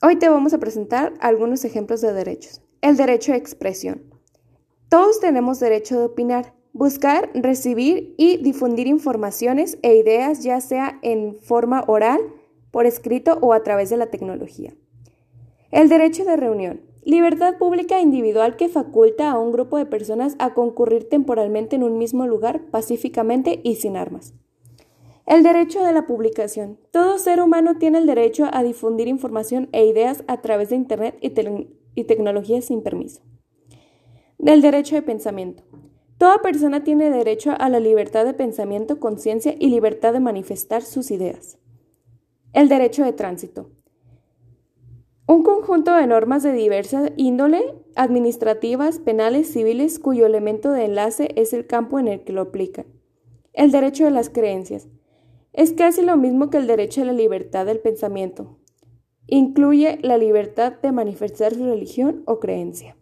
Hoy te vamos a presentar algunos ejemplos de derechos. El derecho de expresión. Todos tenemos derecho de opinar, buscar, recibir y difundir informaciones e ideas ya sea en forma oral, por escrito o a través de la tecnología. El derecho de reunión. Libertad pública individual que faculta a un grupo de personas a concurrir temporalmente en un mismo lugar pacíficamente y sin armas. El derecho de la publicación. Todo ser humano tiene el derecho a difundir información e ideas a través de Internet y, tecnologías sin permiso. Del derecho de pensamiento. Toda persona tiene derecho a la libertad de pensamiento, conciencia y libertad de manifestar sus ideas. El derecho de tránsito. Un conjunto de normas de diversa índole, administrativas, penales, civiles, cuyo elemento de enlace es el campo en el que lo aplican. El derecho de las creencias. Es casi lo mismo que el derecho a la libertad del pensamiento. Incluye la libertad de manifestar su religión o creencia.